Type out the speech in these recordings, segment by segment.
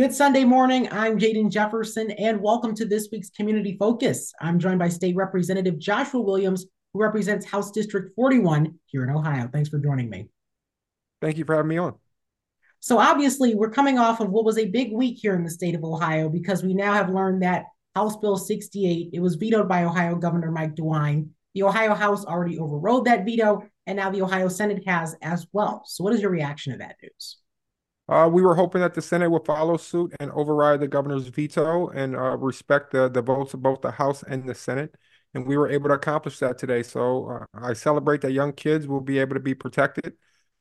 Good Sunday morning. I'm Jaden Jefferson, and welcome to this week's Community Focus. I'm joined by State Representative Joshua Williams, who represents House District 41 here in Ohio. Thanks for joining me. Thank you for having me on. So, obviously, we're coming off of what was a big week here in the state of Ohio because we now have learned that House Bill 68, it was vetoed by Ohio Governor Mike DeWine. The Ohio House already overrode that veto, and now the Ohio Senate has as well. So, what is your reaction to that news? Uh, we were hoping that the Senate would follow suit and override the governor's veto and uh, respect the, the votes of both the House and the Senate. And we were able to accomplish that today. So uh, I celebrate that young kids will be able to be protected.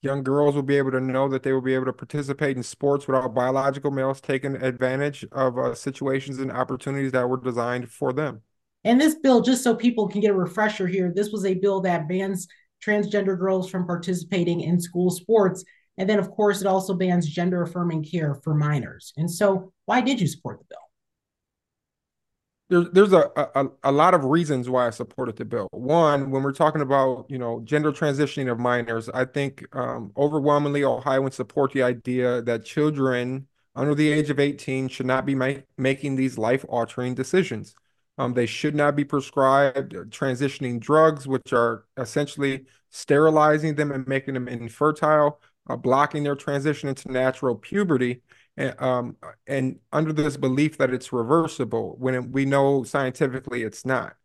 Young girls will be able to know that they will be able to participate in sports without biological males taking advantage of uh, situations and opportunities that were designed for them. And this bill, just so people can get a refresher here, this was a bill that bans transgender girls from participating in school sports. And then, of course, it also bans gender affirming care for minors. And so, why did you support the bill? There's there's a, a, a lot of reasons why I supported the bill. One, when we're talking about you know gender transitioning of minors, I think um, overwhelmingly Ohioans support the idea that children under the age of 18 should not be ma- making these life altering decisions. Um, they should not be prescribed transitioning drugs, which are essentially sterilizing them and making them infertile uh, blocking their transition into natural puberty and, um, and under this belief that it's reversible when we know scientifically it's not.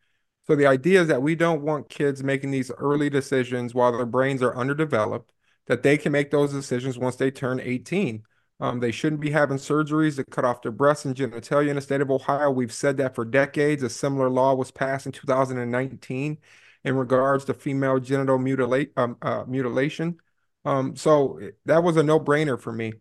So the idea is that we don't want kids making these early decisions while their brains are underdeveloped, that they can make those decisions once they turn 18. Um, they shouldn't be having surgeries to cut off their breasts and genitalia in the state of Ohio. We've said that for decades. A similar law was passed in 2019 in regards to female genital mutilate, um, uh, mutilation. Um, so that was a no-brainer for me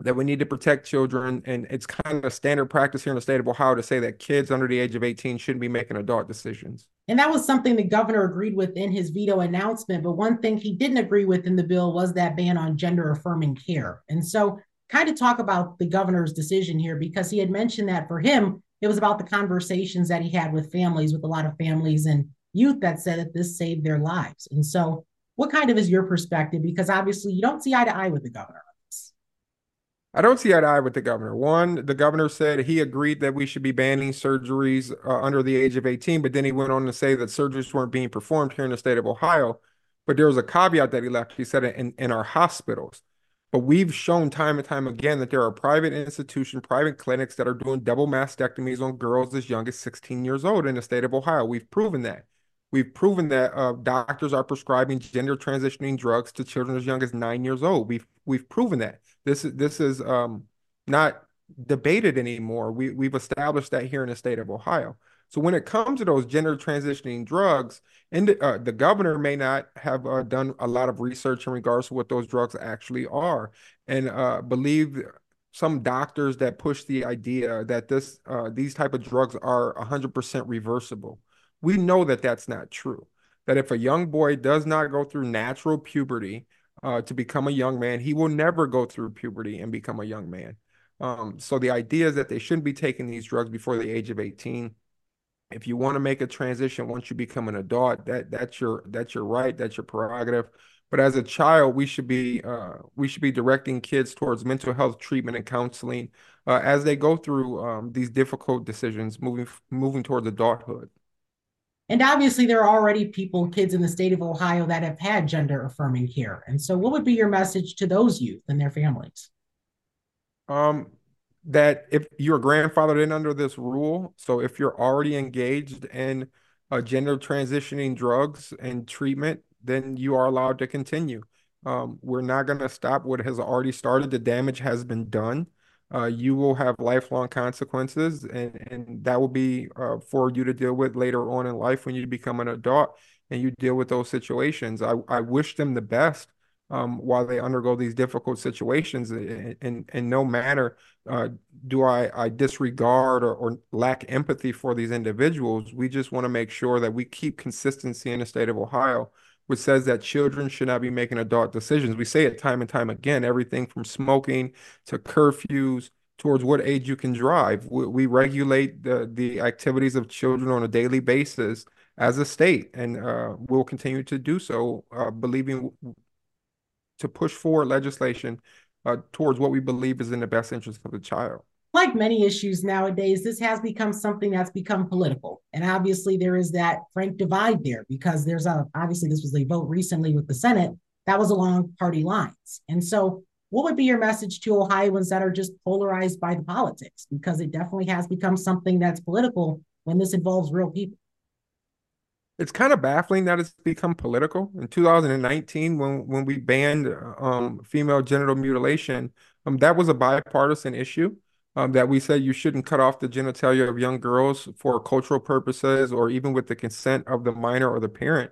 that we need to protect children. And it's kind of standard practice here in the state of Ohio to say that kids under the age of 18 shouldn't be making adult decisions. And that was something the governor agreed with in his veto announcement. But one thing he didn't agree with in the bill was that ban on gender affirming care. And so, kind of talk about the governor's decision here because he had mentioned that for him, it was about the conversations that he had with families, with a lot of families and youth that said that this saved their lives. And so, what kind of is your perspective? Because obviously you don't see eye to eye with the governor. On this. I don't see eye to eye with the governor. One, the governor said he agreed that we should be banning surgeries uh, under the age of 18, but then he went on to say that surgeries weren't being performed here in the state of Ohio. But there was a caveat that he left. He said in, in our hospitals. But we've shown time and time again that there are private institutions, private clinics that are doing double mastectomies on girls as young as 16 years old in the state of Ohio. We've proven that. We've proven that uh, doctors are prescribing gender transitioning drugs to children as young as nine years old. We've we've proven that. This is this is um, not debated anymore. We we've established that here in the state of Ohio. So when it comes to those gender transitioning drugs, and uh, the governor may not have uh, done a lot of research in regards to what those drugs actually are, and uh, believe some doctors that push the idea that this uh, these type of drugs are 100% reversible. We know that that's not true. That if a young boy does not go through natural puberty uh, to become a young man, he will never go through puberty and become a young man. Um, so the idea is that they shouldn't be taking these drugs before the age of 18. If you want to make a transition once you become an adult, that that's your that's your right, that's your prerogative. But as a child, we should be uh, we should be directing kids towards mental health treatment and counseling uh, as they go through um, these difficult decisions, moving moving towards adulthood. And obviously, there are already people, kids in the state of Ohio that have had gender affirming care. And so, what would be your message to those youth and their families? Um, that if you're grandfathered in under this rule, so if you're already engaged in uh, gender transitioning drugs and treatment, then you are allowed to continue. Um, we're not going to stop what has already started. The damage has been done uh, you will have lifelong consequences, and, and that will be uh, for you to deal with later on in life when you become an adult and you deal with those situations. I, I wish them the best um, while they undergo these difficult situations. And, and, no matter uh, do I, I disregard or, or lack empathy for these individuals, we just want to make sure that we keep consistency in the state of Ohio which says that children should not be making adult decisions. We say it time and time again, everything from smoking to curfews towards what age you can drive. We, we regulate the, the activities of children on a daily basis as a state, and uh, we'll continue to do so, uh, believing to push forward legislation uh, towards what we believe is in the best interest of the child. Like many issues nowadays, this has become something that's become political. And obviously, there is that frank divide there because there's a, obviously, this was a vote recently with the Senate that was along party lines. And so, what would be your message to Ohioans that are just polarized by the politics? Because it definitely has become something that's political when this involves real people it's kind of baffling that it's become political. In 2019, when when we banned um, female genital mutilation, um, that was a bipartisan issue. Um, that we said you shouldn't cut off the genitalia of young girls for cultural purposes or even with the consent of the minor or the parent.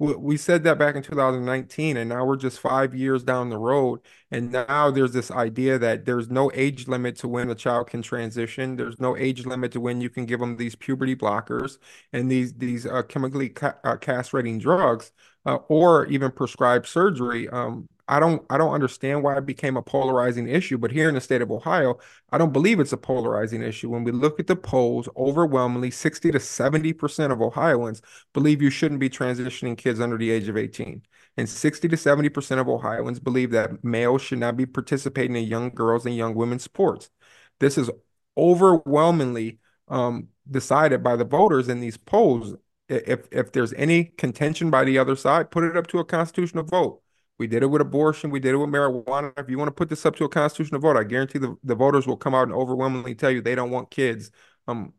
We said that back in 2019 and now we're just five years down the road and now there's this idea that there's no age limit to when a child can transition. There's no age limit to when you can give them these puberty blockers and these these uh, chemically ca- uh, castrating drugs uh, or even prescribed surgery um, I don't I don't understand why it became a polarizing issue, but here in the state of Ohio, I don't believe it's a polarizing issue. When we look at the polls, overwhelmingly 60 to 70% of Ohioans believe you shouldn't be transitioning kids under the age of 18. And 60 to 70% of Ohioans believe that males should not be participating in young girls and young women's sports. This is overwhelmingly um, decided by the voters in these polls. If if there's any contention by the other side, put it up to a constitutional vote we did it with abortion. We did it with marijuana. If you want to put this up to a constitutional vote, I guarantee the, the voters will come out and overwhelmingly tell you they don't want kids um,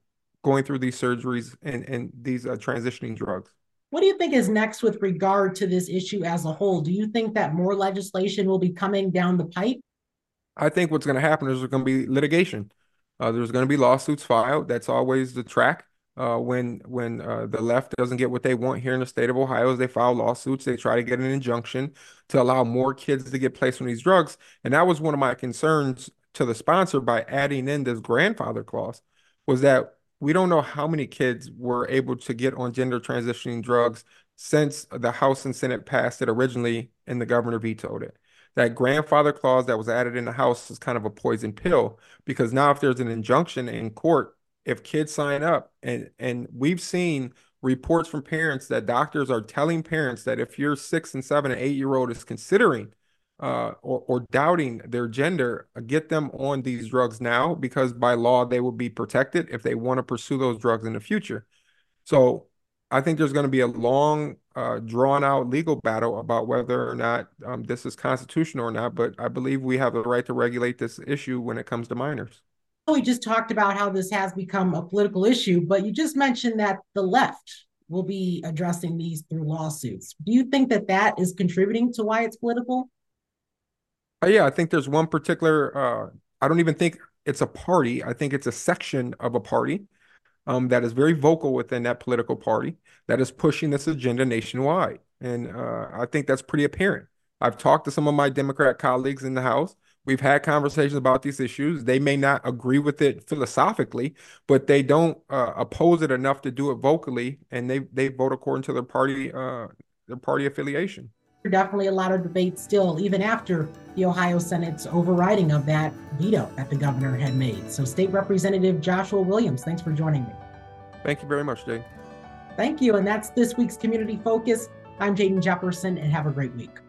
going through these surgeries and, and these uh, transitioning drugs. What do you think is next with regard to this issue as a whole? Do you think that more legislation will be coming down the pipe? I think what's going to happen is there's going to be litigation. Uh, there's going to be lawsuits filed. That's always the track uh, when when uh, the left doesn't get what they want here in the state of Ohio is they file lawsuits. They try to get an injunction to allow more kids to get placed on these drugs. And that was one of my concerns to the sponsor by adding in this grandfather clause was that we don't know how many kids were able to get on gender transitioning drugs since the House and Senate passed it originally and the governor vetoed it. That grandfather clause that was added in the House is kind of a poison pill because now if there's an injunction in court if kids sign up and and we've seen reports from parents that doctors are telling parents that if your six and seven and eight year old is considering uh, or, or doubting their gender, uh, get them on these drugs now because by law they will be protected if they want to pursue those drugs in the future. So I think there's going to be a long, uh, drawn out legal battle about whether or not um, this is constitutional or not. But I believe we have the right to regulate this issue when it comes to minors we just talked about how this has become a political issue, but you just mentioned that the left will be addressing these through lawsuits. Do you think that that is contributing to why it's political? Uh, yeah, I think there's one particular. Uh, I don't even think it's a party. I think it's a section of a party um, that is very vocal within that political party that is pushing this agenda nationwide, and uh, I think that's pretty apparent. I've talked to some of my Democrat colleagues in the House We've had conversations about these issues. They may not agree with it philosophically, but they don't uh, oppose it enough to do it vocally, and they they vote according to their party uh, their party affiliation. Definitely a lot of debate still, even after the Ohio Senate's overriding of that veto that the governor had made. So, State Representative Joshua Williams, thanks for joining me. Thank you very much, Jay. Thank you. And that's this week's Community Focus. I'm Jaden Jefferson, and have a great week.